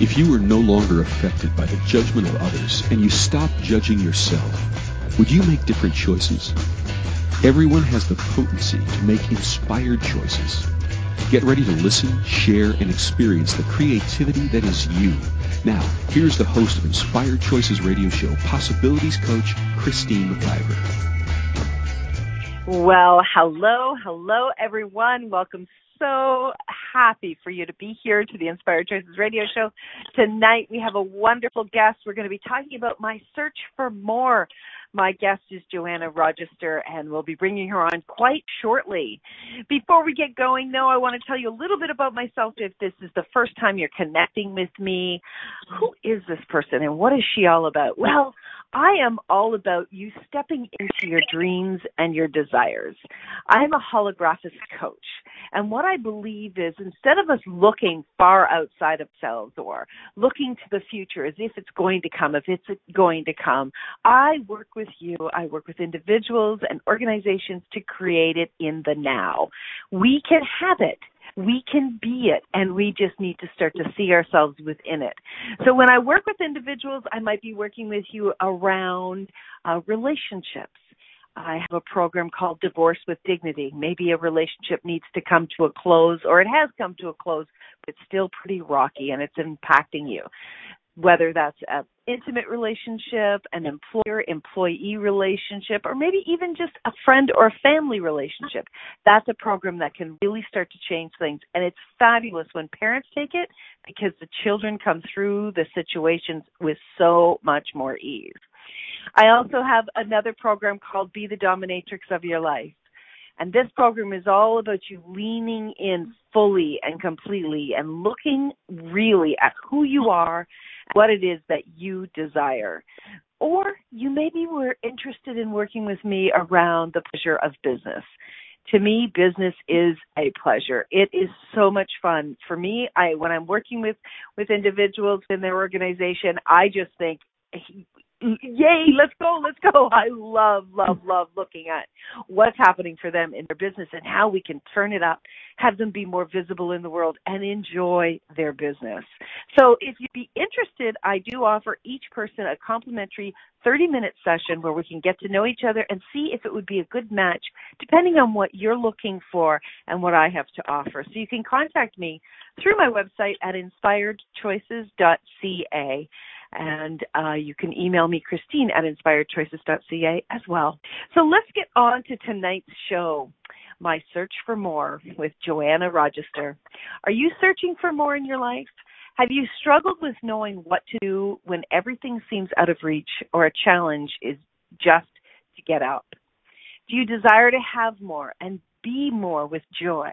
If you were no longer affected by the judgment of others and you stopped judging yourself, would you make different choices? Everyone has the potency to make inspired choices. Get ready to listen, share, and experience the creativity that is you. Now, here's the host of Inspired Choices radio show, Possibilities Coach, Christine McIver. Well, hello, hello, everyone. Welcome so happy for you to be here to the Inspired Choices radio show. Tonight we have a wonderful guest. We're going to be talking about my search for more. My guest is Joanna Rochester, and we'll be bringing her on quite shortly. Before we get going, though, I want to tell you a little bit about myself if this is the first time you're connecting with me. Who is this person, and what is she all about? Well, I am all about you stepping into your dreams and your desires. I'm a holographist coach. And what I believe is instead of us looking far outside of ourselves or looking to the future as if it's going to come, if it's going to come, I work with you, I work with individuals and organizations to create it in the now. We can have it we can be it and we just need to start to see ourselves within it. So when I work with individuals, I might be working with you around uh, relationships. I have a program called Divorce with Dignity. Maybe a relationship needs to come to a close or it has come to a close, but it's still pretty rocky and it's impacting you whether that's intimate relationship, an employer employee relationship, or maybe even just a friend or a family relationship. That's a program that can really start to change things. And it's fabulous when parents take it because the children come through the situations with so much more ease. I also have another program called Be the Dominatrix of Your Life. And this program is all about you leaning in fully and completely and looking really at who you are what it is that you desire. Or you maybe were interested in working with me around the pleasure of business. To me, business is a pleasure. It is so much fun. For me, I when I'm working with with individuals in their organization, I just think yay, let's go, let's go. I love, love, love looking at what's happening for them in their business and how we can turn it up, have them be more visible in the world and enjoy their business. So if you'd be interested, I do offer each person a complimentary 30 minute session where we can get to know each other and see if it would be a good match depending on what you're looking for and what I have to offer. So you can contact me through my website at inspiredchoices.ca and uh, you can email me, Christine at inspiredchoices.ca as well. So let's get on to tonight's show. My Search for More with Joanna Rochester. Are you searching for more in your life? Have you struggled with knowing what to do when everything seems out of reach or a challenge is just to get up? Do you desire to have more and be more with joy?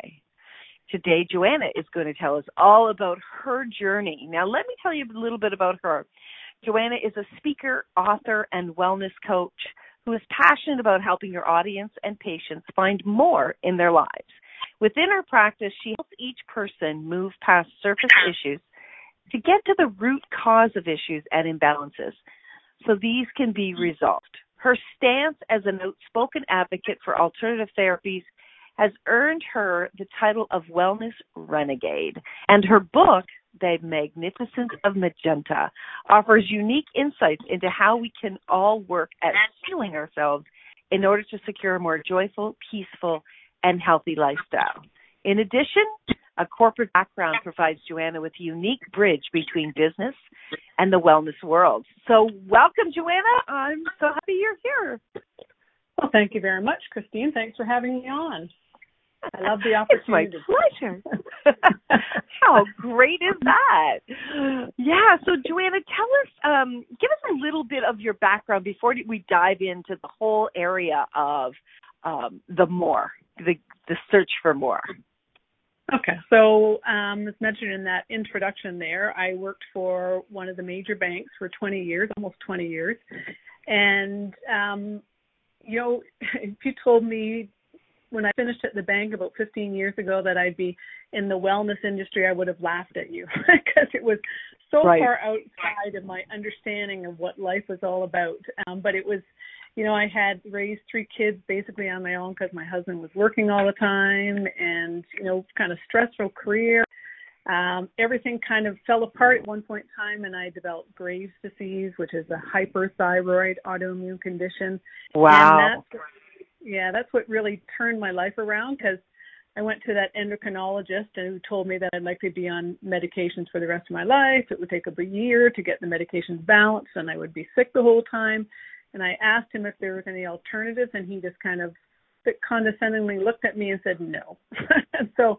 Today, Joanna is going to tell us all about her journey. Now, let me tell you a little bit about her. Joanna is a speaker, author, and wellness coach who is passionate about helping her audience and patients find more in their lives. Within her practice, she helps each person move past surface issues to get to the root cause of issues and imbalances so these can be resolved. Her stance as an outspoken advocate for alternative therapies has earned her the title of Wellness Renegade. And her book, The Magnificence of Magenta, offers unique insights into how we can all work at healing ourselves in order to secure a more joyful, peaceful, and healthy lifestyle. In addition, a corporate background provides Joanna with a unique bridge between business and the wellness world. So, welcome, Joanna. I'm so happy you're here. Well, thank you very much, Christine. Thanks for having me on. I love the opportunity. It's my pleasure. How great is that? Yeah. So, Joanna, tell us, um, give us a little bit of your background before we dive into the whole area of um, the more, the the search for more. Okay, so um, as mentioned in that introduction, there, I worked for one of the major banks for 20 years, almost 20 years, and um, you know, if you told me when I finished at the bank about 15 years ago that I'd be in the wellness industry, I would have laughed at you because it was so right. far outside of my understanding of what life was all about. Um, but it was, you know, I had raised three kids basically on my own because my husband was working all the time and, you know, kind of stressful career. um, everything kind of fell apart at one point in time, and I developed Graves' disease, which is a hyperthyroid autoimmune condition. Wow. And that's, yeah, that's what really turned my life around because I went to that endocrinologist and who told me that I'd likely be on medications for the rest of my life. It would take up a year to get the medications balanced, and I would be sick the whole time. And I asked him if there was any alternatives, and he just kind of condescendingly looked at me and said no. so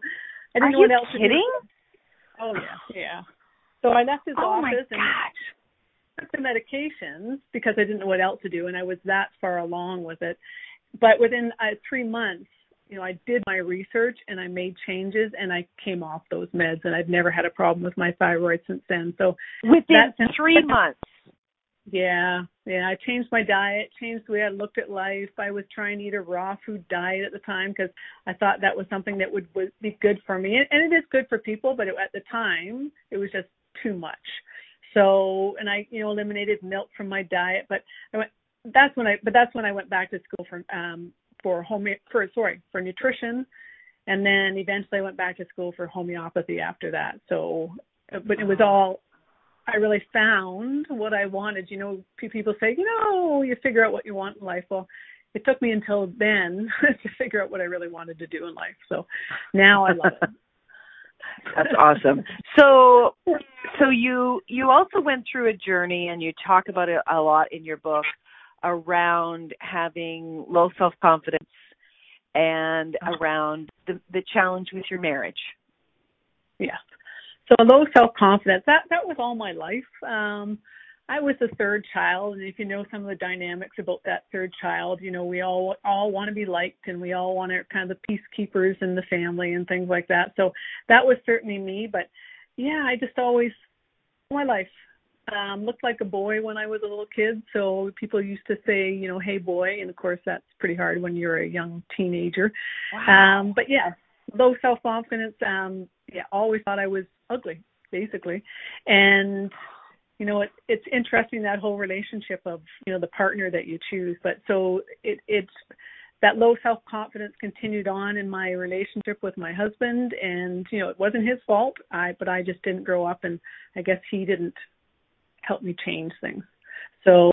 I didn't Are know what you else kidding? to do. Oh yeah, yeah. So I left his Oh office and took the medications because I didn't know what else to do, and I was that far along with it. But within uh, three months, you know, I did my research and I made changes, and I came off those meds, and I've never had a problem with my thyroid since then. So Within three months. yeah, yeah. I changed my diet, changed the way I looked at life. I was trying to eat a raw food diet at the time because I thought that was something that would, would be good for me, and, and it is good for people. But it, at the time, it was just too much. So, and I, you know, eliminated milk from my diet. But I went. That's when I. But that's when I went back to school for um for home for sorry for nutrition, and then eventually I went back to school for homeopathy after that. So, but it was all I really found what I wanted. You know, people say, you know, you figure out what you want in life. Well, it took me until then to figure out what I really wanted to do in life. So now I love it. That's awesome. So so you you also went through a journey and you talk about it a lot in your book around having low self-confidence and around the the challenge with your marriage. Yeah. So low self confidence. That that was all my life. Um I was the third child and if you know some of the dynamics about that third child, you know, we all all want to be liked and we all want to kind of the peacekeepers in the family and things like that. So that was certainly me, but yeah, I just always my life um looked like a boy when I was a little kid. So people used to say, you know, hey boy, and of course that's pretty hard when you're a young teenager. Um, but yeah, low self confidence. Um, yeah, always thought I was ugly, basically. And you know, it, it's interesting that whole relationship of you know the partner that you choose. But so it it's that low self confidence continued on in my relationship with my husband, and you know it wasn't his fault. I but I just didn't grow up, and I guess he didn't help me change things. So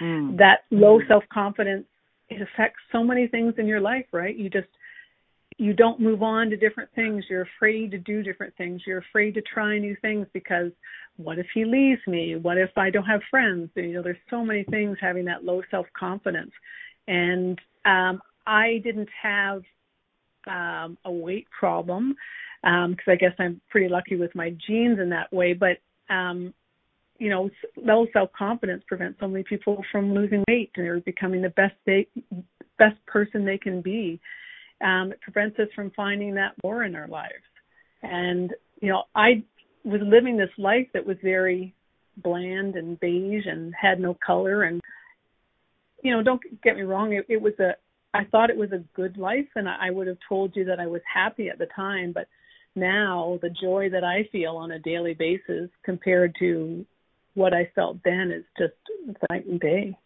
Mm. that low self confidence it affects so many things in your life, right? You just you don't move on to different things. You're afraid to do different things. You're afraid to try new things because what if he leaves me? What if I don't have friends? You know, there's so many things having that low self confidence. And um I didn't have um a weight problem um because I guess I'm pretty lucky with my genes in that way, but um you know, low self confidence prevents so many people from losing weight and becoming the best they best person they can be. Um, it prevents us from finding that more in our lives. And you know, I was living this life that was very bland and beige and had no color and you know, don't get me wrong, it, it was a I thought it was a good life and I would have told you that I was happy at the time, but now the joy that I feel on a daily basis compared to what I felt then is just night and day.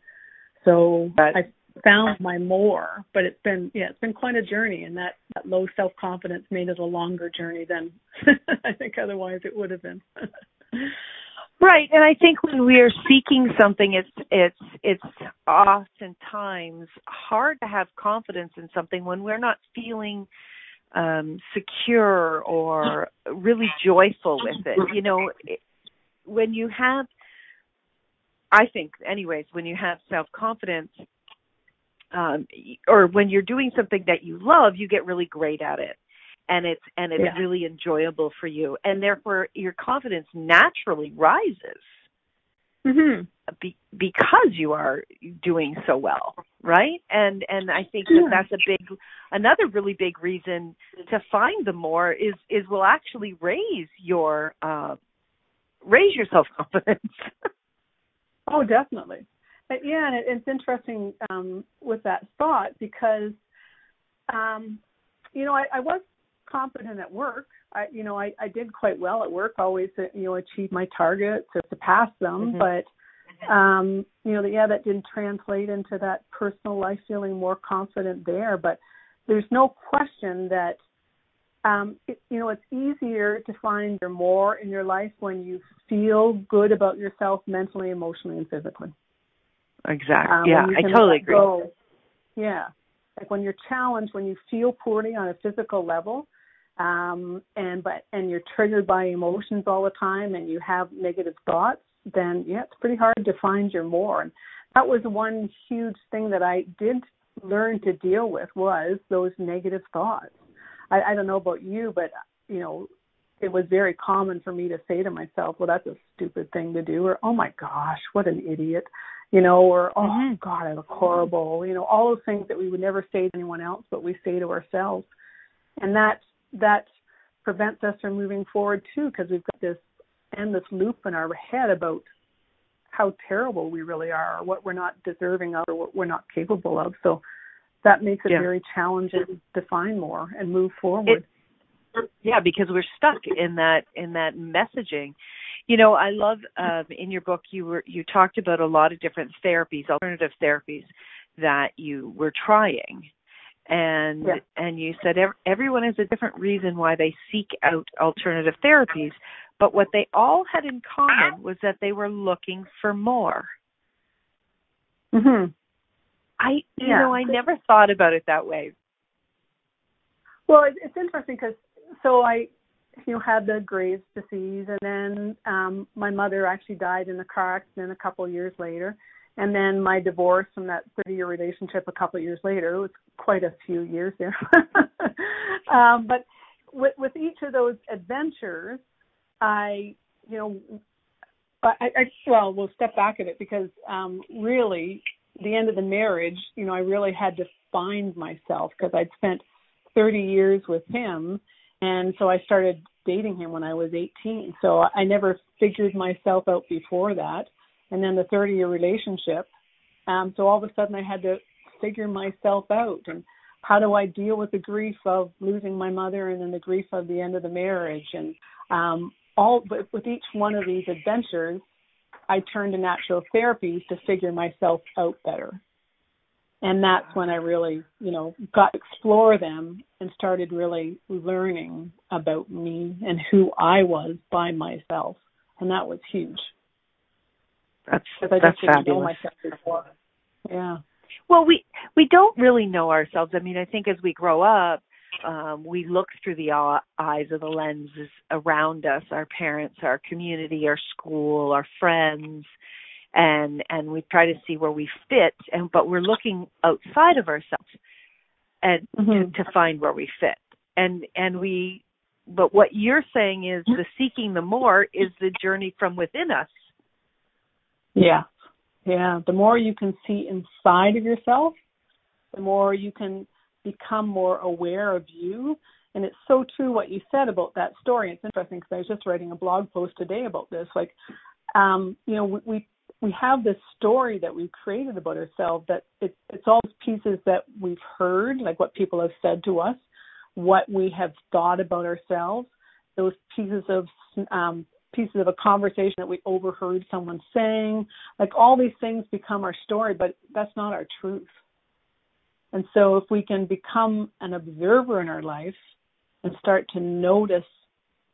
So Right. I found my more, but it's been yeah, it's been quite a journey, and that, that low self confidence made it a longer journey than I think otherwise it would have been. Right, and I think when we are seeking something, it's it's it's oftentimes hard to have confidence in something when we're not feeling um secure or really joyful with it. You know, when you have, I think, anyways, when you have self confidence, um, or when you're doing something that you love, you get really great at it. And it's and it's Yeah. really enjoyable for you, and therefore your confidence naturally rises mhm. be, because you are doing so well, right? And and I think that that's a big, another really big reason to find them more is is will actually raise your uh, raise your self confidence. Oh, definitely. Uh, Yeah, and it, it's interesting um, with that thought because, um, you know, I, I was confident at work. I, you know, I, I did quite well at work. Always, uh, you know, achieve my targets or surpass them. Mhm. But, um, you know, yeah, that didn't translate into that personal life feeling more confident there. But there's no question that um, it, you know, it's easier to find your more in your life when you feel good about yourself mentally, emotionally, and physically. Exactly. Um, yeah, I totally agree. Go, yeah, like when you're challenged, when you feel poorly on a physical level, um, and but and you're triggered by emotions all the time, and you have negative thoughts, then yeah, it's pretty hard to find your more. And that was one huge thing that I did learn to deal with was those negative thoughts. I, I don't know about you, but you know, it was very common for me to say to myself, "Well, that's a stupid thing to do," or "Oh my gosh, what an idiot," you know, or "Oh mm-hmm. God, I look horrible," you know, all those things that we would never say to anyone else, but we say to ourselves, and that that prevents us from moving forward too, because we've got this endless loop in our head about how terrible we really are, or what we're not deserving of, or what we're not capable of. So that makes it yeah. very challenging to find more and move forward. It, yeah, because we're stuck in that in that messaging. You know, I love um, in your book you were you talked about a lot of different therapies, alternative therapies that you were trying and yeah. and you said everyone has a different reason why they seek out alternative therapies but what they all had in common was that they were looking for more. Mhm. I you yeah. know I never thought about it that way. Well, it's interesting because so I you know had the Graves disease and then um my mother actually died in a car accident a couple of years later and then my divorce from that 30 year relationship a couple of years later it was quite a few years there um but with with each of those adventures I, you know, I, I well, we'll step back a bit because um, really, the end of the marriage, you know, I really had to find myself because I'd spent 30 years with him, and so I started dating him when I was 18. So I never figured myself out before that, and then the 30 year relationship. Um, so all of a sudden, I had to figure myself out and how do I deal with the grief of losing my mother and then the grief of the end of the marriage and um, all but with each one of these adventures, I turned to natural therapy to figure myself out better. And that's when I really, you know, got to explore them and started really learning about me and who I was by myself. And that was huge. That's I that's fabulous. Yeah. Well, we we don't really know ourselves. I mean, I think as we grow up, um, we look through the eyes of the lenses around us our parents our community our school our friends and and we try to see where we fit and but we're looking outside of ourselves and mm-hmm. to, to find where we fit. And and we but what you're saying is the seeking the more is the journey from within us. Yeah. Yeah. The more you can see inside of yourself the more you can become more aware of you. And it's so true what you said about that story. It's interesting because I was just writing a blog post today about this. Like, um, you know, we, we have this story that we've created about ourselves that it, it's all pieces that we've heard, like what people have said to us, what we have thought about ourselves, those pieces of um, pieces of a conversation that we overheard someone saying. Like all these things become our story, but that's not our truth. And so if we can become an observer in our life and start to notice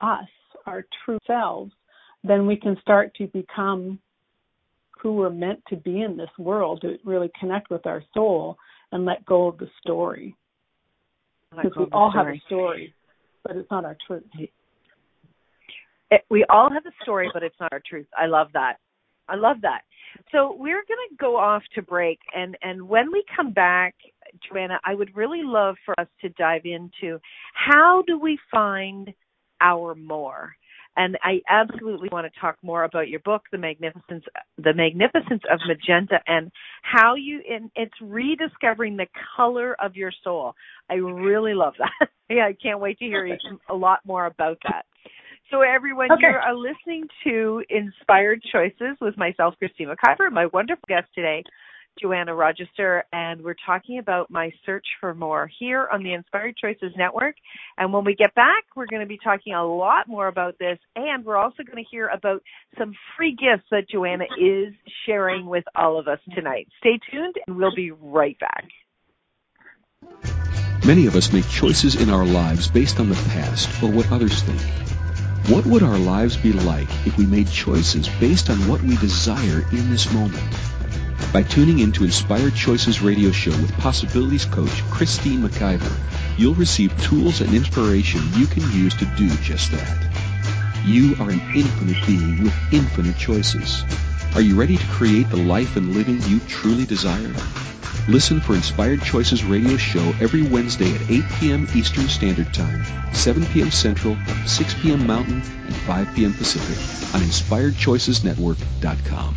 us, our true selves, then we can start to become who we're meant to be in this world to really connect with our soul and let go of the story. Because we all story. have a story, but it's not our truth. It, we all have a story, but it's not our truth. I love that. I love that. So we're going to go off to break, and and when we come back, Joanna, I would really love for us to dive into how do we find our more. And I absolutely want to talk more about your book, The Magnificence, The Magnificence of Magenta, and how you. In, it's rediscovering the color of your soul. I really love that. yeah, I can't wait to hear a lot more about that. So everyone, okay. you are uh, listening to Inspired Choices with myself, Christine McIver, my wonderful guest today, Joanna Rochester, and we're talking about my search for more here on the Inspired Choices Network. And when we get back, we're going to be talking a lot more about this, and we're also going to hear about some free gifts that Joanna is sharing with all of us tonight. Stay tuned, and we'll be right back. Many of us make choices in our lives based on the past or what others think. What would our lives be like if we made choices based on what we desire in this moment? By tuning into Inspired Choices radio show with Possibilities coach Christine McIver, you'll receive tools and inspiration you can use to do just that. You are an infinite being with infinite choices. Are you ready to create the life and living you truly desire? Listen for Inspired Choices radio show every Wednesday at 8 p.m. Eastern Standard Time, 7 p.m. Central, 6 p.m. Mountain, and 5 p.m. Pacific on InspiredChoicesNetwork.com.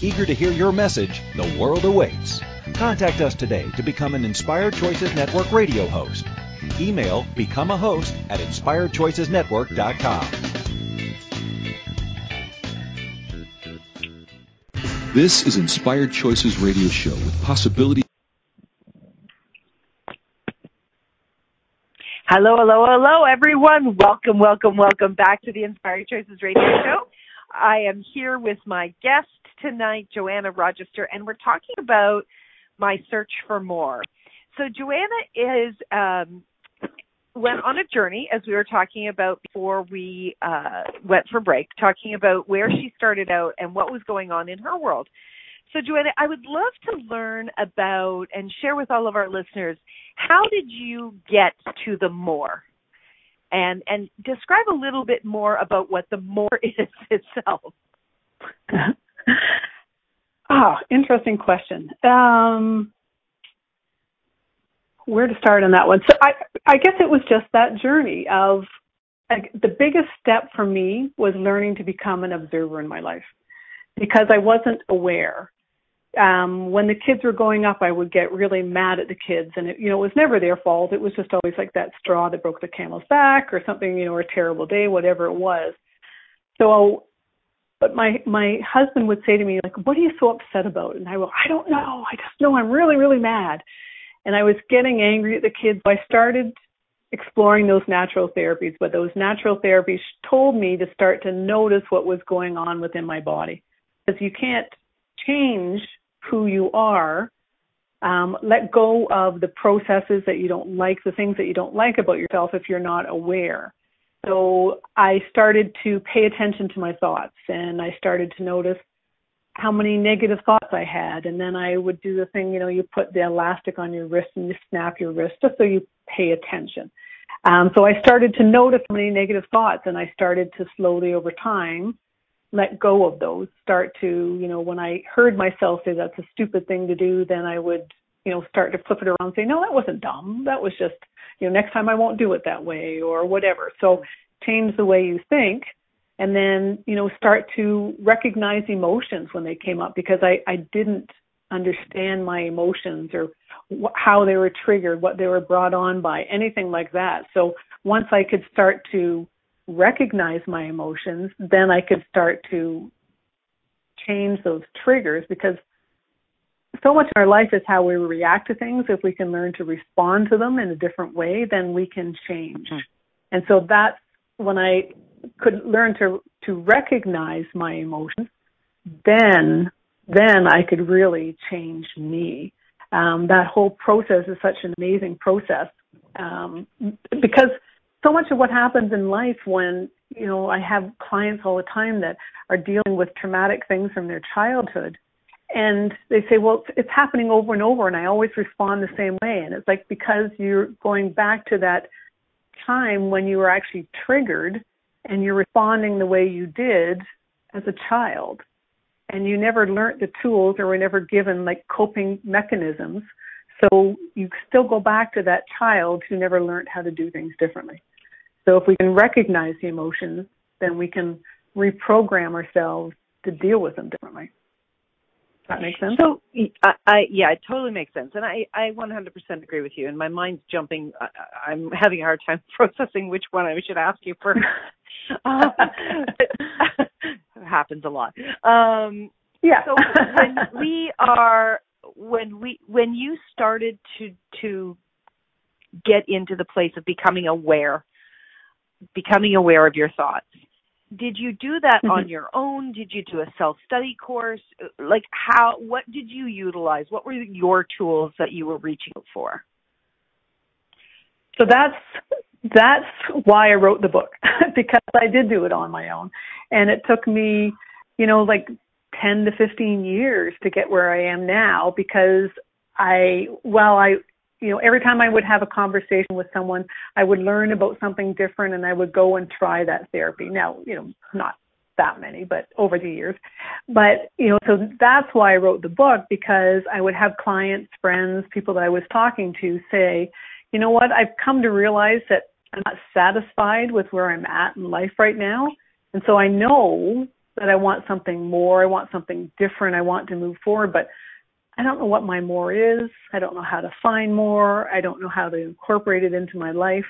Eager to hear your message, the world awaits. Contact us today to become an Inspired Choices Network radio host. Email become a host at inspiredchoicesnetwork.com. This is Inspired Choices Radio Show with possibility. Hello, hello, hello, everyone. Welcome, welcome, welcome back to the Inspired Choices Radio Show. I am here with my guest tonight, Joanna Rochester, and we're talking about my search for more. So, Joanna is um, went on a journey, as we were talking about before we uh, went for break, talking about where she started out and what was going on in her world. So, Joanna, I would love to learn about and share with all of our listeners how did you get to the more, and and describe a little bit more about what the more is itself. oh, interesting question. Um, where to start on that one. So I I guess it was just that journey of like, the biggest step for me was learning to become an observer in my life because I wasn't aware. Um, when the kids were growing up, I would get really mad at the kids, and it, you know, it was never their fault. It was just always like that straw that broke the camel's back, or something, you know, or a terrible day, whatever it was. So, but my my husband would say to me like, "What are you so upset about?" And I go, "I don't know. I just know I'm really, really mad." and I was getting angry at the kids. I started exploring those natural therapies, but those natural therapies told me to start to notice what was going on within my body. Because you can't change who you are. Um, let go of the processes that you don't like, the things that you don't like about yourself if you're not aware. So I started to pay attention to my thoughts and I started to notice how many negative thoughts I had. And then I would do the thing, you know, you put the elastic on your wrist and you snap your wrist just so you pay attention. Um, so I started to notice how many negative thoughts and I started to slowly over time let go of those. Start to, you know, when I heard myself say that's a stupid thing to do, then I would, you know, start to flip it around and say, no, that wasn't dumb. That was just, you know, next time I won't do it that way or whatever. So mm-hmm. change the way you think and then you know start to recognize emotions when they came up because I I didn't understand my emotions or wh- how they were triggered, what they were brought on by, anything like that. So once I could start to recognize my emotions, then I could start to change those triggers because so much in our life is how we react to things. If we can learn to respond to them in a different way, then we can change. Mm-hmm. And so that's when I could learn to to recognize my emotions, then then I could really change me. Um, that whole process is such an amazing process um, because so much of what happens in life when you know I have clients all the time that are dealing with traumatic things from their childhood and they say well it's happening over and over and I always respond the same way. And it's like because you're going back to that time when you were actually triggered and you're responding the way you did as a child and you never learned the tools or were never given like coping mechanisms. So you still go back to that child who never learned how to do things differently. So if we can recognize the emotions, then we can reprogram ourselves to deal with them differently. That make sense? So, I, I yeah, it totally makes sense, and I I 100% agree with you. And my mind's jumping. I, I'm having a hard time processing which one I should ask you first. uh, it happens a lot. Um, yeah. so when we are when we when you started to to get into the place of becoming aware becoming aware of your thoughts. Did you do that mm-hmm. on your own? Did you do a self-study course? Like how what did you utilize? What were your tools that you were reaching for? So that's that's why I wrote the book because I did do it on my own and it took me, you know, like 10 to 15 years to get where I am now because I while I you know, every time I would have a conversation with someone, I would learn about something different and I would go and try that therapy. Now, you know, not that many, but over the years. But, you know, so that's why I wrote the book because I would have clients, friends, people that I was talking to say, you know what, I've come to realize that I'm not satisfied with where I'm at in life right now. And so I know that I want something more. I want something different. I want to move forward, but I don't know what my more is. I don't know how to find more. I don't know how to incorporate it into my life.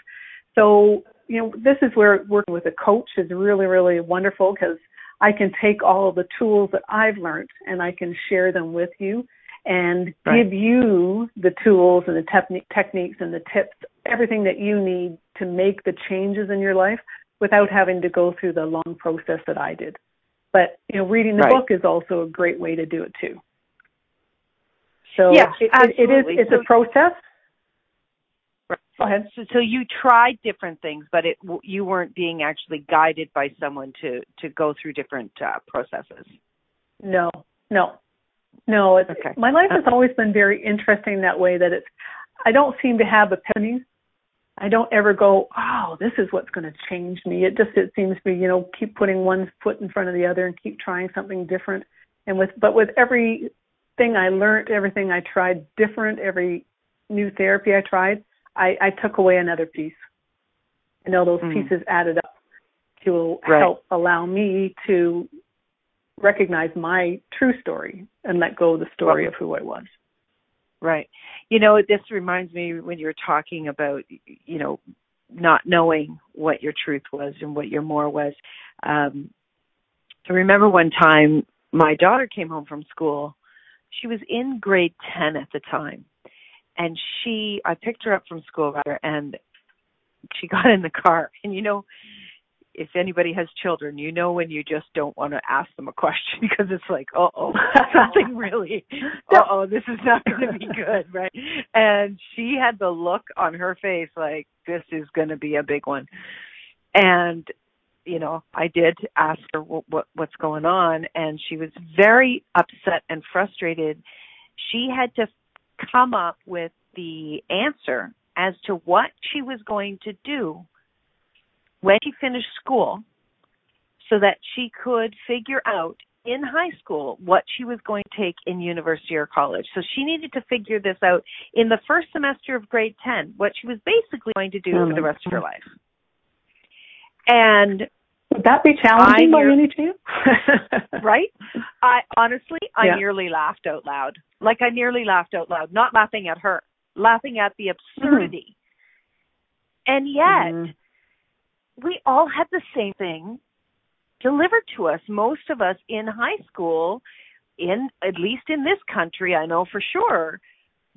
So, you know, this is where working with a coach is really, really wonderful because I can take all the tools that I've learned and I can share them with you and right. give you the tools and the te- techniques and the tips, everything that you need to make the changes in your life without having to go through the long process that I did. But, you know, reading the right. book is also a great way to do it too. So yes, it, it, is it's so, a process. Right. Go ahead. So, so you tried different things, but it you weren't being actually guided by someone to to go through different uh, processes. No, no, no. It's, okay. My life has always been very interesting that way. That it's I don't seem to have epiphanies. I don't ever go, oh, this is what's going to change me. It just it seems to be, you know, keep putting one foot in front of the other and keep trying something different. And with but with every thing I learned, everything I tried different, every new therapy I tried, I, I took away another piece. And all those mm. pieces added up to right. help allow me to recognize my true story and let go of the story well, of who I was. Right. You know, this reminds me when you're talking about, you know, not knowing what your truth was and what your more was. Um, I remember one time my daughter came home from school she was in grade 10 at the time. And she, I picked her up from school rather, and she got in the car. And you know, if anybody has children, you know when you just don't want to ask them a question because it's like, oh, oh, something really, oh, oh, this is not going to be good, right? And she had the look on her face like this is going to be a big one. And you know, I did ask her what, what what's going on, and she was very upset and frustrated. She had to come up with the answer as to what she was going to do when she finished school so that she could figure out in high school what she was going to take in university or college. So she needed to figure this out in the first semester of grade 10, what she was basically going to do for the mm-hmm. rest of her life. And would that be challenging by any chance? right? I honestly, I yeah. nearly laughed out loud. Like I nearly laughed out loud, not laughing at her, laughing at the absurdity. Mm-hmm. And yet, mm-hmm. we all had the same thing delivered to us. Most of us in high school, in at least in this country, I know for sure,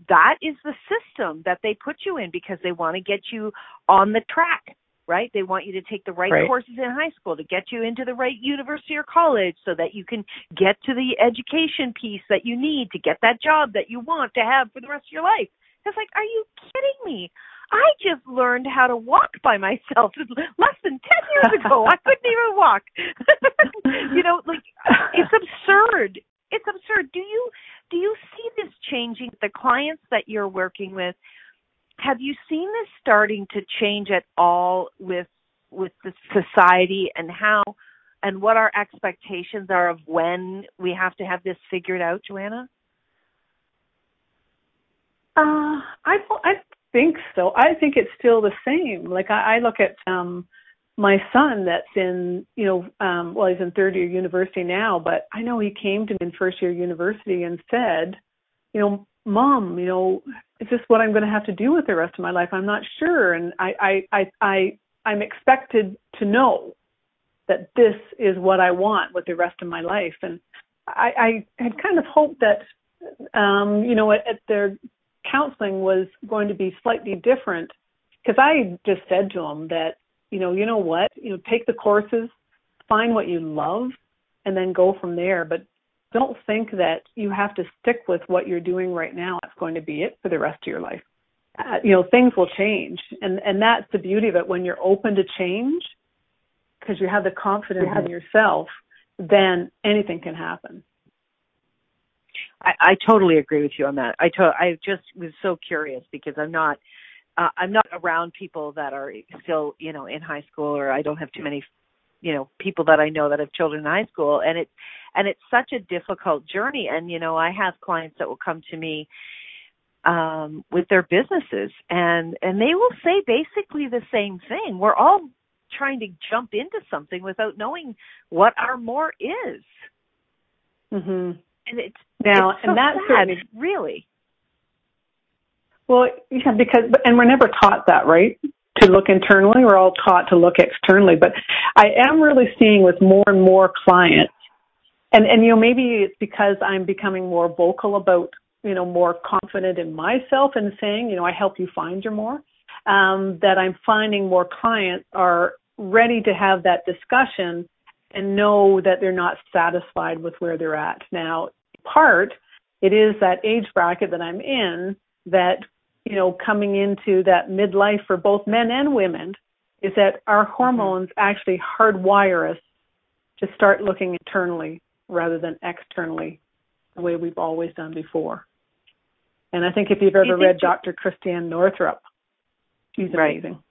that is the system that they put you in because they want to get you on the track right? They want you to take the right, Right. courses in high school to get you into the right university or college so that you can get to the education piece that you need to get that job that you want to have for the rest of your life. It's like, are you kidding me? I just learned how to walk by myself less than 10 years ago. I couldn't even walk. you know, like it's absurd. It's absurd. Do you do you see this changing the clients that you're working with? Have you seen this starting to change at all with with the society and how and what our expectations are of when we have to have this figured out, Joanna? Uh, I I think so. I think it's still the same. Like I, I look at um my son that's in you know um well he's in third year university now, but I know he came to me in first year university and said, you know, mom, you know, is this what I'm going to have to do with the rest of my life? I'm not sure, and I I I, I I'm expected to know that this is what I want with the rest of my life, and I, I had kind of hoped that um, you know, at, at their counseling was going to be slightly different because I just said to them that, you know, you know what, you know, take the courses, find what you love, and then go from there. But don't think that you have to stick with what you're doing right now. It's going to be it for the rest of your life. Uh, you know, things will change, and and that's the beauty of it. When you're open to change, because you have the confidence in yourself, then anything can happen. I, I totally agree with you on that. I to, I just was so curious because I'm not uh, I'm not around people that are still you know in high school or I don't have too many you know people that I know that have children in high school and it's and it's such a difficult journey and you know I have clients that will come to me um with their businesses and and they will say basically the same thing. We're all trying to jump into something without knowing what our more is. Mhm. And it's Now, it's so and that's sad, really. Well, yeah, because and we're never taught that, right? To look internally, we're all taught to look externally. But I am really seeing with more and more clients, and and you know maybe it's because I'm becoming more vocal about you know more confident in myself and saying you know I help you find your more. Um, that I'm finding more clients are ready to have that discussion and know that they're not satisfied with where they're at now. Part it is that age bracket that I'm in that you know coming into that midlife for both men and women is that our mm-hmm. hormones actually hardwire us to start looking internally rather than externally the way we've always done before. And I think if you've Do you ever read Dr. Christiane Northrup, she's Right. amazing.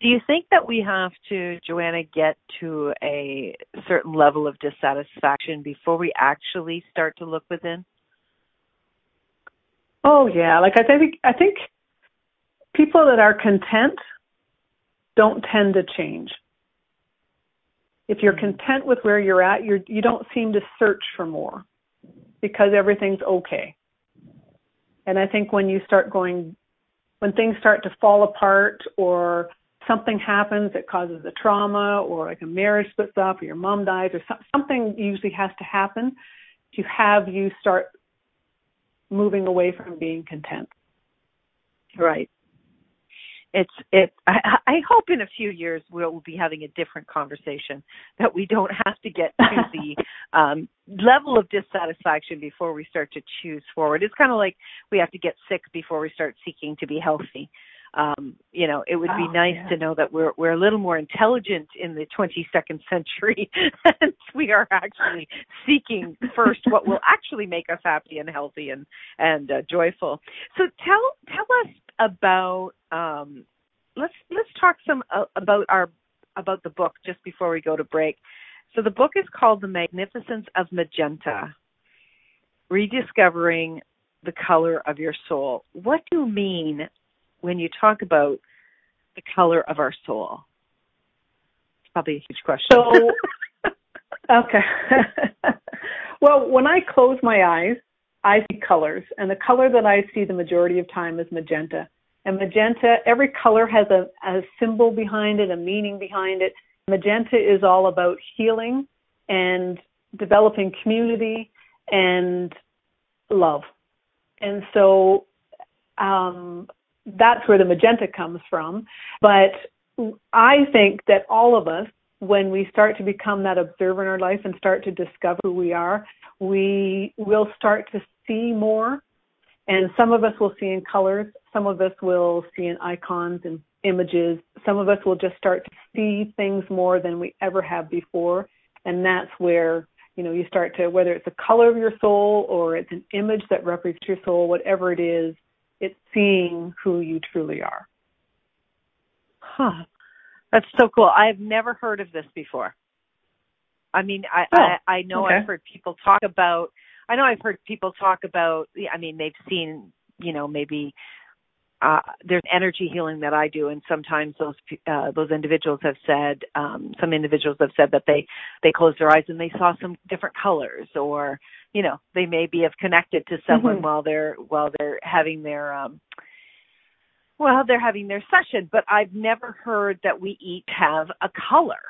Do you think that we have to, Joanna, get to a certain level of dissatisfaction before we actually start to look within? Oh yeah, like I think I think people that are content don't tend to change. If you're hmm. content with where you're at, you're you don't seem to search for more because everything's okay. And I think when you start going when things start to fall apart or something happens that causes a trauma or like a marriage splits up or your mom dies or some, something usually has to happen to have you start moving away from being content. Right. It's it. I, I hope in a few years we'll be having a different conversation that we don't have to get to the um, level of dissatisfaction before we start to choose forward. It's kind of like we have to get sick before we start seeking to be healthy. Um, you know, it would be Oh, nice yeah. to know that we're we're a little more intelligent in the 22nd century, and we are actually seeking first what will actually make us happy and healthy and and uh, joyful. So tell tell us about um, let's let's talk some uh, about our about the book just before we go to break. So the book is called The Magnificence of Magenta: Rediscovering the Color of Your Soul. What do you mean when you talk about the color of our soul? It's probably a huge question. So, okay. well, when I close my eyes, I see colors, and the color that I see the majority of time is magenta. And magenta, every color has a, a symbol behind it, a meaning behind it. Magenta is all about healing and developing community and love. And so um, that's where the magenta comes from. But I think that all of us, when we start to become that observer in our life and start to discover who we are, we will start to see more. And some of us will see in colors, some of us will see in icons and images, some of us will just start to see things more than we ever have before. And that's where, you know, you start to, whether it's a color of your soul or it's an image that represents your soul, whatever it is, it's seeing who you truly are. Huh. That's so cool. I have never heard of this before. I mean, I oh, I, I know okay. I've heard people talk about. I know I've heard people talk about. I mean, they've seen, you know, maybe uh, there's energy healing that I do, and sometimes those uh, those individuals have said, um, some individuals have said that they they closed their eyes and they saw some different colors, or you know, they maybe have connected to someone mm-hmm. while they're while they're having their um, well, they're having their session. But I've never heard that we each have a color.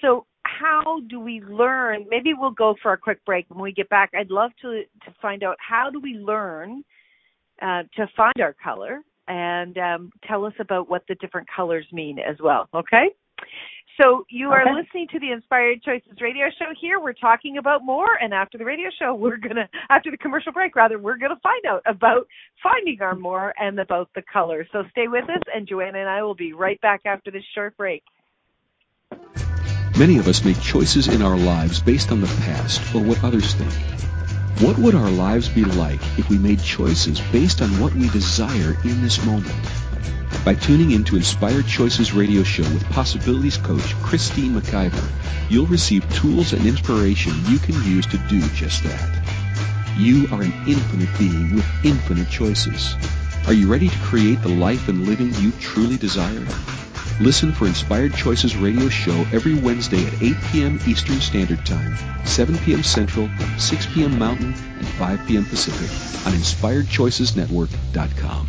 So how do we learn? Maybe we'll go for a quick break. When we get back, I'd love to to find out how do we learn uh, to find our color and um, tell us about what the different colors mean as well. Okay. So you are okay. listening to the Inspired Choices radio show here. We're talking about more and after the radio show we're gonna after the commercial break rather, we're gonna find out about finding our more and about the colors. So stay with us and Joanna and I will be right back after this short break. Many of us make choices in our lives based on the past or what others think. What would our lives be like if we made choices based on what we desire in this moment? By tuning into Inspired Choices radio show with Possibilities coach Christine McIver, you'll receive tools and inspiration you can use to do just that. You are an infinite being with infinite choices. Are you ready to create the life and living you truly desire? Listen for Inspired Choices radio show every Wednesday at 8 p.m. Eastern Standard Time, 7 p.m. Central, 6 p.m. Mountain, and 5 p.m. Pacific on InspiredChoicesNetwork.com.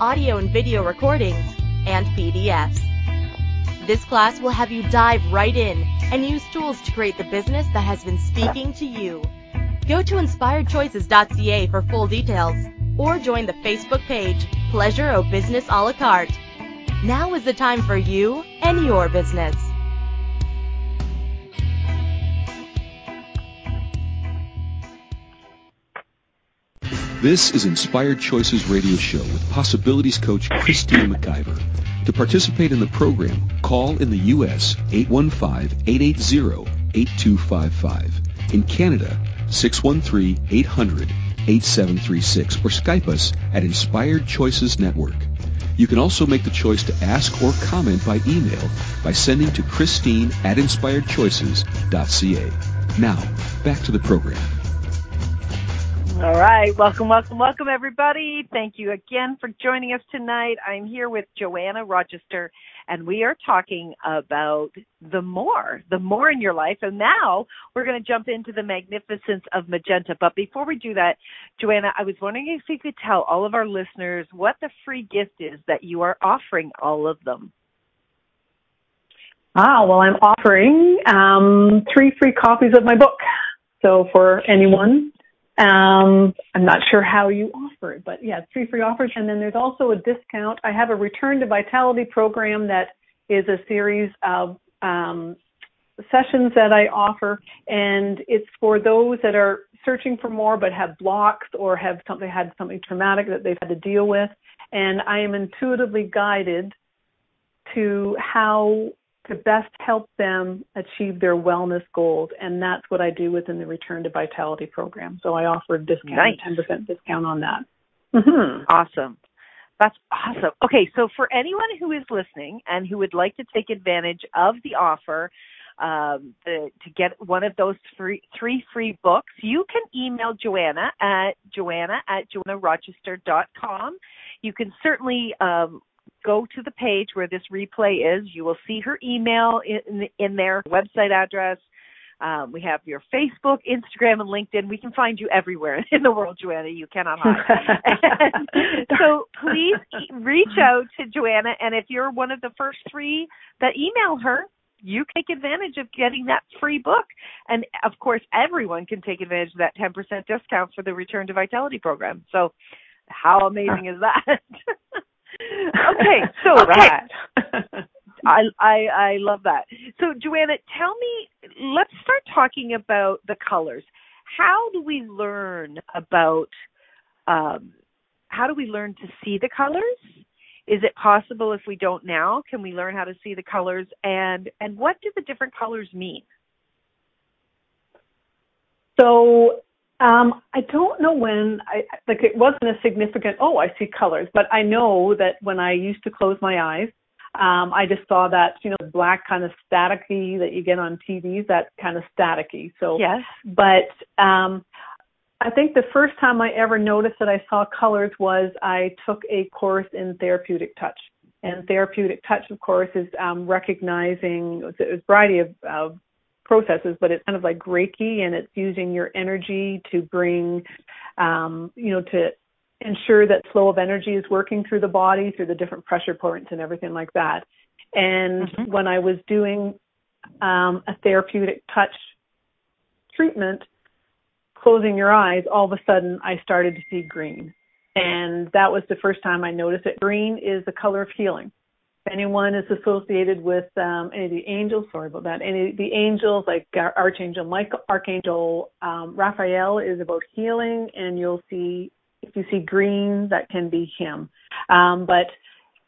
audio and video recordings, and PDFs. This class will have you dive right in and use tools to create the business that has been speaking to you. Go to inspiredchoices.ca for full details or join the Facebook page Pleasure of Business a la carte. Now is the time for you and your business. This is Inspired Choices Radio Show with Possibilities Coach Christine McIver. To participate in the program, call in the U.S. 815-880-8255. In Canada, 613-800-8736 or Skype us at Inspired Choices Network. You can also make the choice to ask or comment by email by sending to Christine at inspiredchoices.ca. Now, back to the program. All right. Welcome, welcome, welcome, everybody. Thank you again for joining us tonight. I'm here with Joanna Rochester, and we are talking about the more, the more in your life. And now we're going to jump into the magnificence of magenta. But before we do that, Joanna, I was wondering if you could tell all of our listeners what the free gift is that you are offering all of them. Ah, well, I'm offering um, three free copies of my book. So for anyone um, I'm not sure how you offer it, but yeah, three free offers. And then there's also a discount. I have a return to vitality program that is a series of um, sessions that I offer, and it's for those that are searching for more but have blocks or have something had something traumatic that they've had to deal with and I am intuitively guided to how to best help them achieve their wellness goals and that's what I do within the Return to Vitality program. So I offer a discount, nice. 10% discount on that. Mm-hmm. Awesome. That's awesome. Okay, so for anyone who is listening and who would like to take advantage of the offer, um, the, to get one of those three, three free books, you can email Joanna at joanna at joannarochester.com. You can certainly um, go to the page where this replay is. You will see her email in, in there, website address, um, we have your Facebook, Instagram, and LinkedIn. We can find you everywhere in the world, Joanna. You cannot hide. so please reach out to Joanna, and if you're one of the first three that email her, you take advantage of getting that free book. And of course, everyone can take advantage of that 10% discount for the Return to Vitality program. So, how amazing is that? Okay, so okay. I, I I love that. So Joanna, tell me, let's start talking about the colors. How do we learn about um, how do we learn to see the colors? Is it possible if we don't now? Can we learn how to see the colors and and what do the different colors mean? So um, I don't know when I like it wasn't a significant. Oh, I see colors, but I know that when I used to close my eyes, um, I just saw that, you know, black kind of staticky that you get on TVs, that kind of staticky. So, yes. But um, I think the first time I ever noticed that I saw colors was I took a course in therapeutic touch. And therapeutic touch, of course, is um, recognizing a variety of, of processes, but it's kind of like Reiki, and it's using your energy to bring, um, you know, to ensure that flow of energy is working through the body, through the different pressure points and everything like that. And mm-hmm. when I was doing um, a therapeutic touch treatment, closing your eyes, all of a sudden I started to see green. And that was the first time I noticed it. Green is the color of healing. If anyone is associated with um, any of the angels, sorry about that, any of the angels like Archangel Michael, Archangel um, Raphael is about healing, and you'll see if you see green, that can be him. Um, but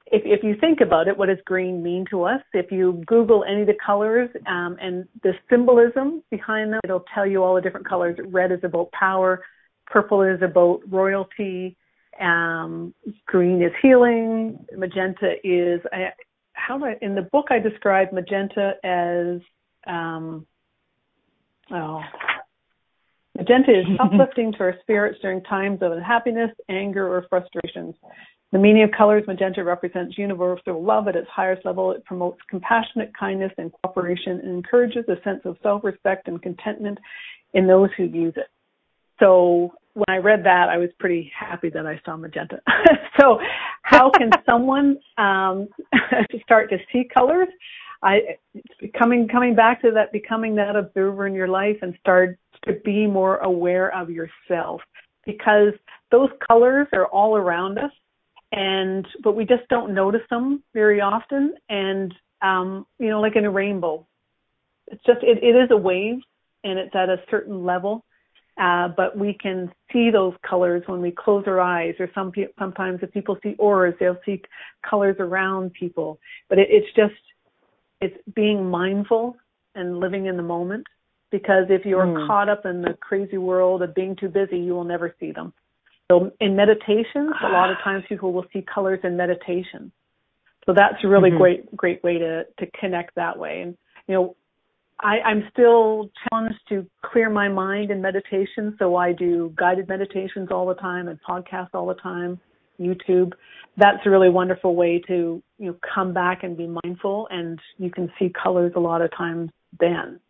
if, if you think about it, what does green mean to us? If you Google any of the colors um, and the symbolism behind them, it'll tell you all the different colors. Red is about power, purple is about royalty, um, green is healing, magenta is I, how do I, in the book I describe magenta as um, oh Magenta is uplifting to our spirits during times of unhappiness, anger, or frustrations. The meaning of colors, magenta represents universal love at its highest level. It promotes compassionate kindness and cooperation and encourages a sense of self-respect and contentment in those who use it. So when I read that, I was pretty happy that I saw magenta. so how can someone um, start to see colors? I coming coming back to that, becoming that observer in your life and start to be more aware of yourself because those colors are all around us and but we just don't notice them very often and um you know like in a rainbow it's just it, it is a wave and it's at a certain level uh but we can see those colors when we close our eyes or some pe- sometimes if people see auras they'll see colors around people but it, it's just it's being mindful and living in the moment because if you're mm. caught up in the crazy world of being too busy, you will never see them. So in meditation, a lot of times people will see colors in meditation. So that's a really mm-hmm. great, great way to, to connect that way. And, you know, I, I'm still challenged to clear my mind in meditation. So I do guided meditations all the time and podcasts all the time, YouTube. That's a really wonderful way to, you know, come back and be mindful and you can see colors a lot of times then.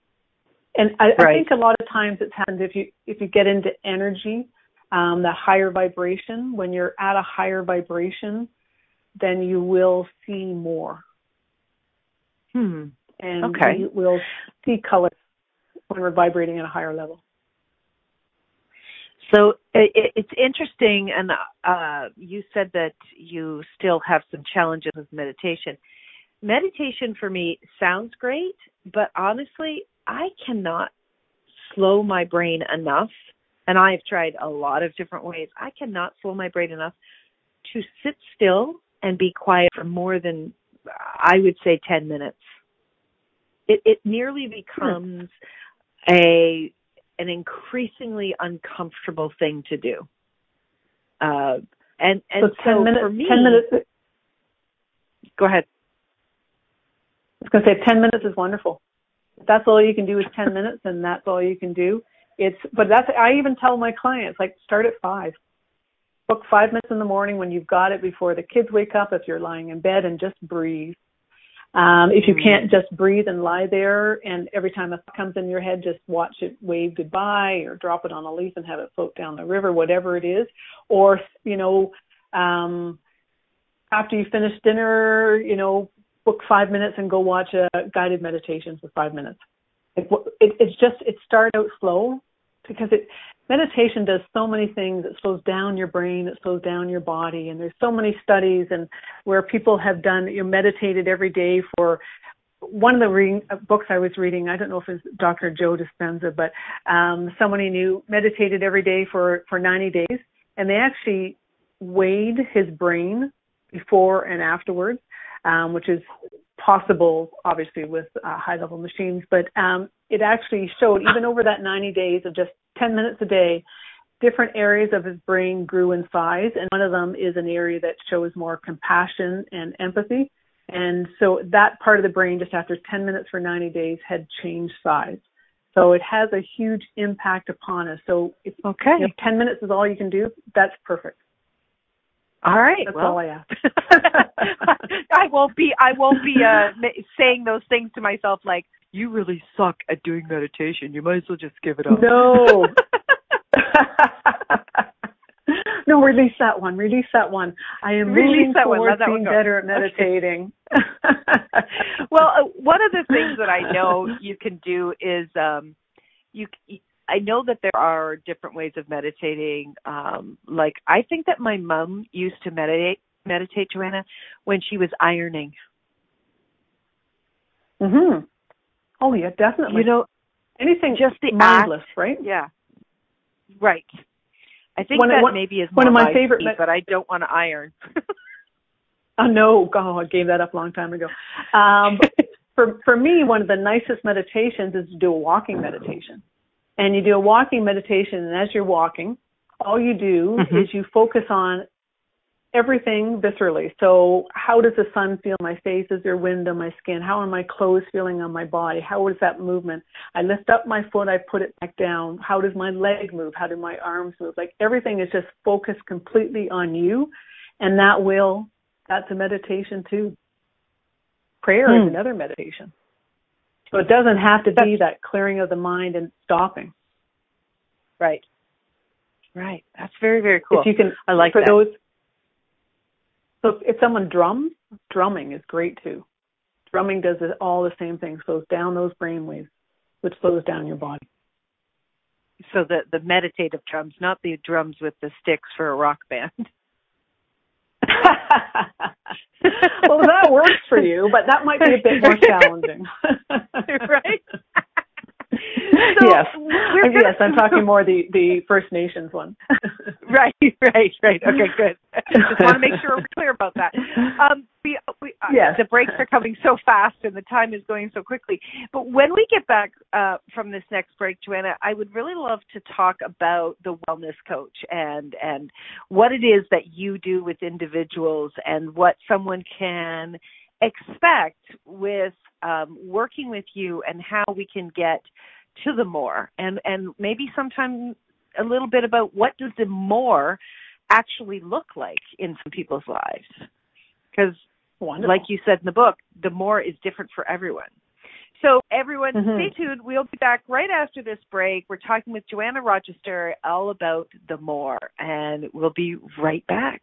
And I, right. I think a lot of times it happens if you if you get into energy, um, the higher vibration. When you're at a higher vibration, then you will see more. Hmm. And okay. we will see colors when we're vibrating at a higher level. So it, it's interesting, and uh, you said that you still have some challenges with meditation. Meditation for me sounds great, but honestly, I cannot slow my brain enough and I've tried a lot of different ways. I cannot slow my brain enough to sit still and be quiet for more than I would say 10 minutes. It it nearly becomes a an increasingly uncomfortable thing to do. Uh, and and so, 10 so minutes, for me, 10 minutes. Go ahead. I was going to say 10 minutes is wonderful. If that's all you can do is 10 minutes and that's all you can do. It's, but that's, I even tell my clients, like start at five. Book five minutes in the morning when you've got it before the kids wake up if you're lying in bed and just breathe. Um, if you can't just breathe and lie there and every time it comes in your head, just watch it wave goodbye or drop it on a leaf and have it float down the river, whatever it is. Or, you know, um, after you finish dinner, you know, book five minutes and go watch a guided meditation for five minutes. It, it, it's just, it start out slow because it, meditation does so many things. It slows down your brain, it slows down your body, and there's so many studies and where people have done you know, meditated every day for one of the reading, uh, books I was reading. I don't know if it's Dr. Joe Dispenza, but um, someone he knew meditated every day for for 90 days, and they actually weighed his brain before and afterwards, um, which is possible, obviously, with uh, high level machines. But um, it actually showed, even over that 90 days of just 10 minutes a day, different areas of his brain grew in size. And one of them is an area that shows more compassion and empathy. And so that part of the brain, just after 10 minutes for 90 days, had changed size. So it has a huge impact upon us. So if okay. you know, 10 minutes is all you can do, that's perfect. All right. That's well, all I ask. I won't be. I won't be uh, saying those things to myself like, "You really suck at doing meditation. You might as well just give it up." No. no, release that one. Release that one. I am Release that one. towards that one being better at meditating. well, uh, one of the things that I know you can do is um you I know that there are different ways of meditating. Um like I think that my mom used to meditate meditate Joanna when she was ironing. Mm mhm. Oh yeah, definitely. You know, anything just the mindless, act, right? Yeah. Right. I think One that one- maybe is one of my favorite me- but I don't want to iron. Oh no, God, I gave that up a long time ago. Um, for for me, one of the nicest meditations is to do a walking meditation. And you do a walking meditation, and as you're walking, all you do Mhm. is you focus on everything viscerally. So, how does the sun feel my face? Is there wind on my skin? How are my clothes feeling on my body? How is that movement? I lift up my foot, I put it back down. How does my leg move? How do my arms move? Like everything is just focused completely on you, and that will that's a meditation too. Prayer Hmm. is another meditation. So it doesn't have to be that clearing of the mind and stopping. right. Right. That's very very cool. If you can, I like for that. those. So if, someone drums, drumming is great too. Drumming does it- all the same things, slows down those brain waves, which slows down your body. so the the meditative drums, not the drums with the sticks for a rock band. well, that works for you, but that might be a bit more challenging. right? So yes, gonna- yes, I'm talking more the the First Nations one. right, right, right. Okay, good. Just want to make sure we're clear about that. Um, we, we uh, Yes. the breaks are coming so fast and the time is going so quickly. But when we get back uh, from this next break, Joanna, I would really love to talk about the wellness coach and and what it is that you do with individuals and what someone can expect with um, working with you and how we can get to the more. And and maybe sometime a little bit about what does the more actually look like in some people's lives? Because like you said in the book the more is different for everyone. So everyone Mhm. stay tuned. We'll be back right after this break. We're talking with joanna rochester all about the more and we'll be right back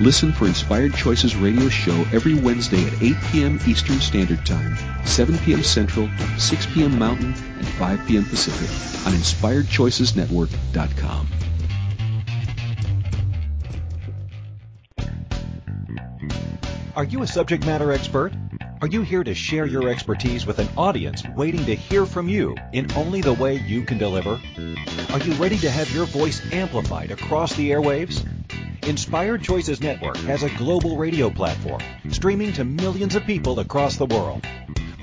Listen for Inspired Choices radio show every Wednesday at 8 p.m. Eastern Standard Time, 7 p.m. Central, 6 p.m. Mountain, and 5 p.m. Pacific on InspiredChoicesNetwork.com. Are you a subject matter expert? Are you here to share your expertise with an audience waiting to hear from you in only the way you can deliver? Are you ready to have your voice amplified across the airwaves? Inspired Choices Network has a global radio platform streaming to millions of people across the world.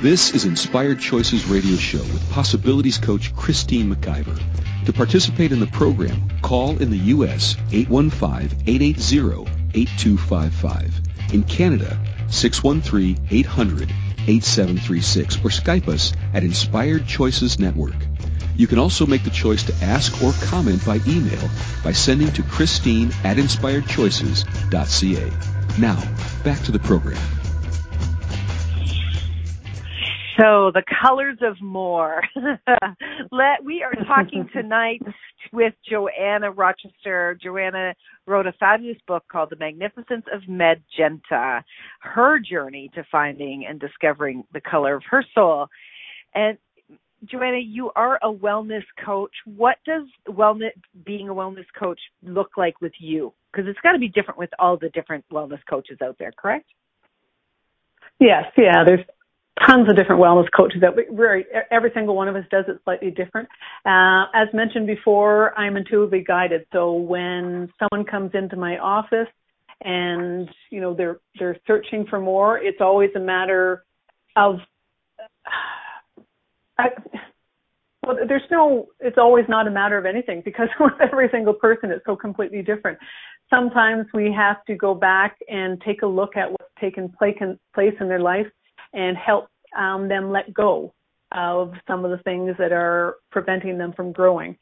This is Inspired Choices Radio Show with Possibilities Coach Christine McIver. To participate in the program, call in the U.S. 815-880-8255. In Canada, 613-800 8736 or Skype us at Inspired Choices Network. You can also make the choice to ask or comment by email by sending to Christine at inspiredchoices.ca. Now, back to the program. So the colors of more. Let we are talking tonight with Joanna Rochester. Joanna wrote a fabulous book called The Magnificence of Magenta. Her journey to finding and discovering the color of her soul. And Joanna, you are a wellness coach. What does wellness being a wellness coach look like with you? Because it's got to be different with all the different wellness coaches out there, correct? Yes, yeah. There's tons of different wellness coaches that we, very every single one of us does it slightly different. Uh, as mentioned before, I'm intuitively guided. So when someone comes into my office and you know they're they're searching for more, it's always a matter of I, well, there's no. It's always not a matter of anything because with every single person, it's so completely different. Sometimes we have to go back and take a look at what's taken place in their life and help um, them let go of some of the things that are preventing them from growing.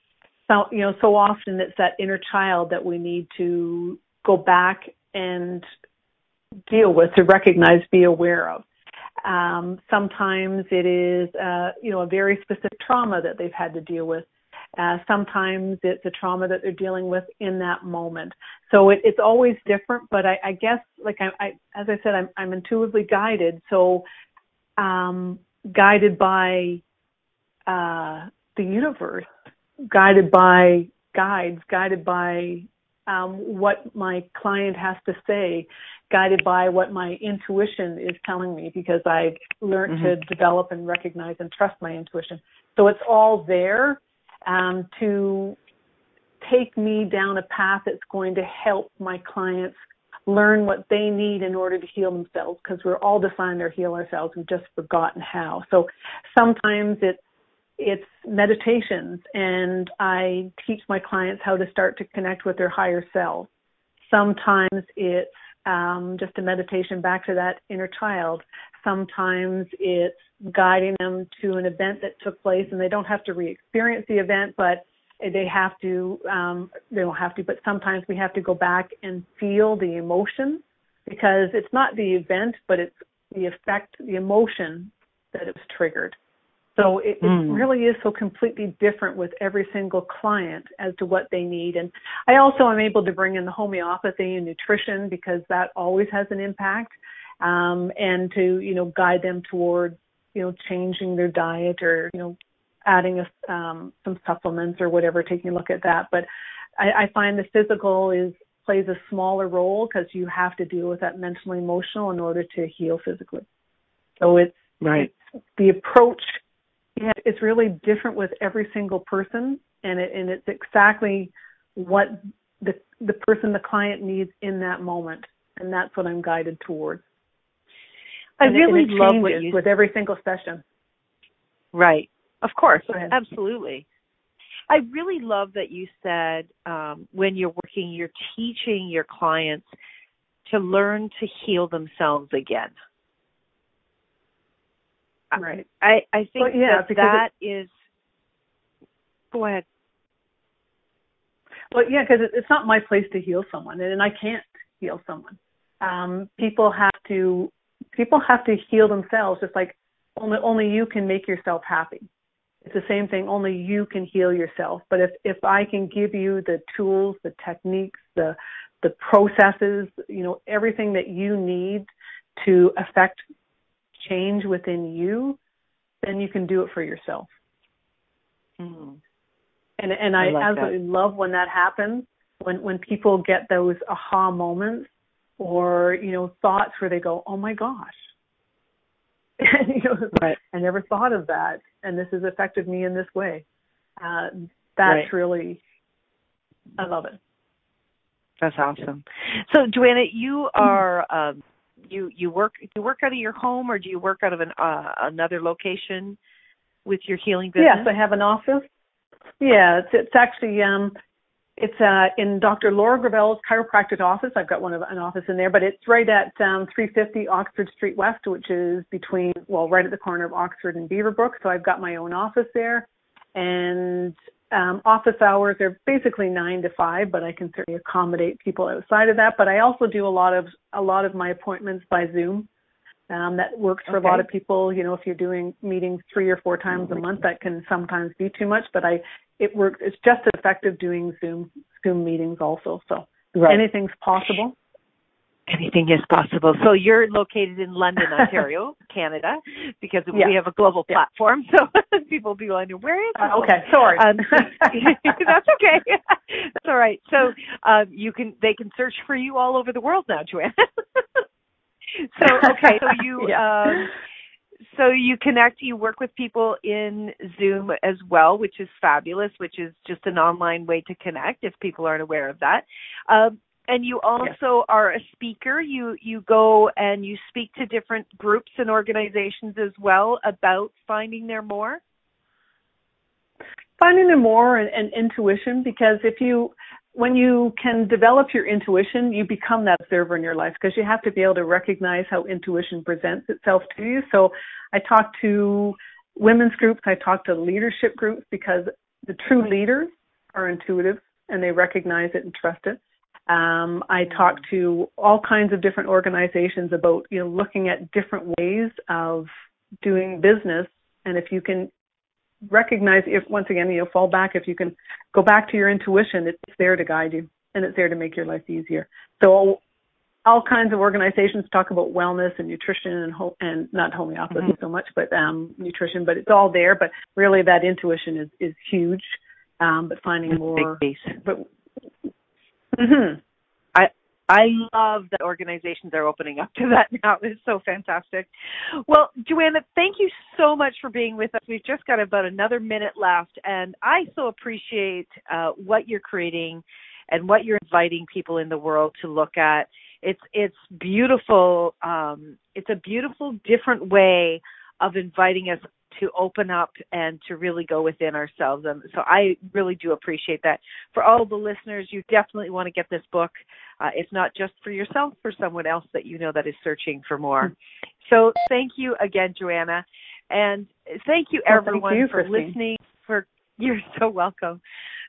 So, you know, so often it's that inner child that we need to go back and deal with, to recognize, be aware of. Um, sometimes it is, uh, you know, a very specific trauma that they've had to deal with. Uh, sometimes it's a trauma that they're dealing with in that moment. So it, it's always different, but I, I guess, like I, I, as I said, I'm, I'm intuitively guided. So, um, guided by, uh, the universe, guided by guides, guided by, um, what my client has to say, guided by what my intuition is telling me because I've learned mm-hmm. to develop and recognize and trust my intuition. So it's all there um, to take me down a path that's going to help my clients learn what they need in order to heal themselves because we're all designed to heal ourselves. We've just forgotten how. So sometimes it's it's meditations and I teach my clients how to start to connect with their higher self. Sometimes it's um, just a meditation back to that inner child. Sometimes it's guiding them to an event that took place and they don't have to re-experience the event, but they have to, um, they don't have to, but sometimes we have to go back and feel the emotion because it's not the event, but it's the effect, the emotion that it was triggered. So it, mm. it, really is so completely different with every single client as to what they need. And I also am able to bring in the homeopathy and nutrition because that always has an impact. Um, and to, you know, guide them toward, you know, changing their diet or, you know, adding a, um, some supplements or whatever, taking a look at that. But I, I find the physical is plays a smaller role because you have to deal with that mental and emotional in order to heal physically. So it's, right. It's, the approach yeah, it's really different with every single person, and it, and it's exactly what the the person, the client needs in that moment, and that's what I'm guided towards. I and really it, love what you with every single session. Right, of course, absolutely. I really love that you said um, when you're working, you're teaching your clients to learn to heal themselves again. Right. I, I think well, yeah, that that it, is. Go ahead. Well, yeah, because it's not my place to heal someone, and I can't heal someone. Um, people have to people have to heal themselves, just like only only you can make yourself happy. It's the same thing. Only you can heal yourself. But if if I can give you the tools, the techniques, the the processes, you know, everything that you need to affect change within you, then you can do it for yourself. Mm-hmm. And and I, I absolutely that. love when that happens. When when people get those aha moments or you know thoughts where they go, oh my gosh, and, you know, right. I never thought of that, and this has affected me in this way. Uh, that's right. really, I love it. That's awesome. So, Joanna, you are um, you you work do you work out of your home or do you work out of an uh, another location with your healing business? Yes, I have an office. Yeah, it's it's actually um it's uh in Dr. Laura Gravel's chiropractic office. I've got one of an office in there, but it's right at um 350 Oxford Street West, which is between well, right at the corner of Oxford and Beaverbrook. So I've got my own office there, and um, office hours are basically nine to five, but I can certainly accommodate people outside of that. But I also do a lot of a lot of my appointments by Zoom. Um, that works for okay. a lot of people. You know, if you're doing meetings three or four times a month, that can sometimes be too much. But I, it works. It's just effective doing Zoom Zoom meetings also. So right. anything's possible anything is possible. So you're located in London, Ontario, Canada, because yeah. we have a global yeah. platform. So people will be wondering where is. Uh, okay, sorry. Um, that's okay. that's all right. So um, you can they can search for you all over the world now, Joanne. so okay, so you. yeah. um, so you connect, you work with people in Zoom as well, which is fabulous, which is just an online way to connect if people aren't aware of that. Um, and you also yes. are a speaker. You you go and you speak to different groups and organizations as well about finding their more? Finding their more and, and intuition because if you when you can develop your intuition you become that observer in your life because you have to be able to recognize how intuition presents itself to you. So i talk to women's groups i talk to leadership groups because the true leaders are intuitive and they recognize it and trust it um, I talk to all kinds of different organizations about you know looking at different ways of doing business, and if you can recognize if once again you know fall back if you can go back to your intuition, it's there to guide you and it's there to make your life easier. So all kinds of organizations talk about wellness and nutrition and ho- and not homeopathy mm-hmm. so much, but um, nutrition. But it's all there. But really, that intuition is is huge. Um, but finding more, but Mm-hmm. I I love that organizations are opening up to that now. It's so fantastic. Well, Joanna, thank you so much for being with us. We've just got about another minute left, and I so appreciate uh, what you're creating and what you're inviting people in the world to look at. It's it's beautiful. Um, it's a beautiful, different way of inviting us to open up and to really go within ourselves. And so I really do appreciate that. For all the listeners, you definitely want to get this book. Uh, it's not just for yourself, for someone else that you know that is searching for more. So thank you again, Joanna. And thank you well, everyone thank you, for listening. For you're so welcome.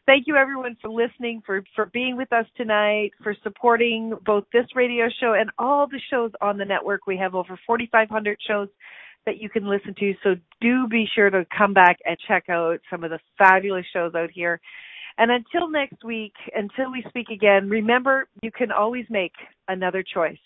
Thank you everyone for listening, for for being with us tonight, for supporting both this radio show and all the shows on the network. We have over 4,500 shows that you can listen to. So do be sure to come back and check out some of the fabulous shows out here. And until next week, until we speak again, remember you can always make another choice.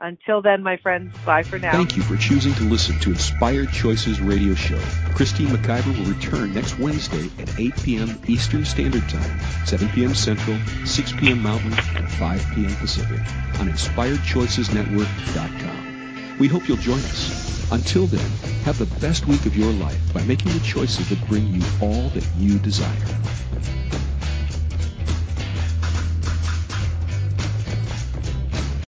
Until then, my friends, bye for now. Thank you for choosing to listen to Inspired Choices Radio Show. Christine McIver will return next Wednesday at 8 p.m. Eastern Standard Time, 7 p.m. Central, 6 p.m. Mountain, and 5 p.m. Pacific on InspiredChoicesNetwork.com. We hope you'll join us. Until then, have the best week of your life by making the choices that bring you all that you desire.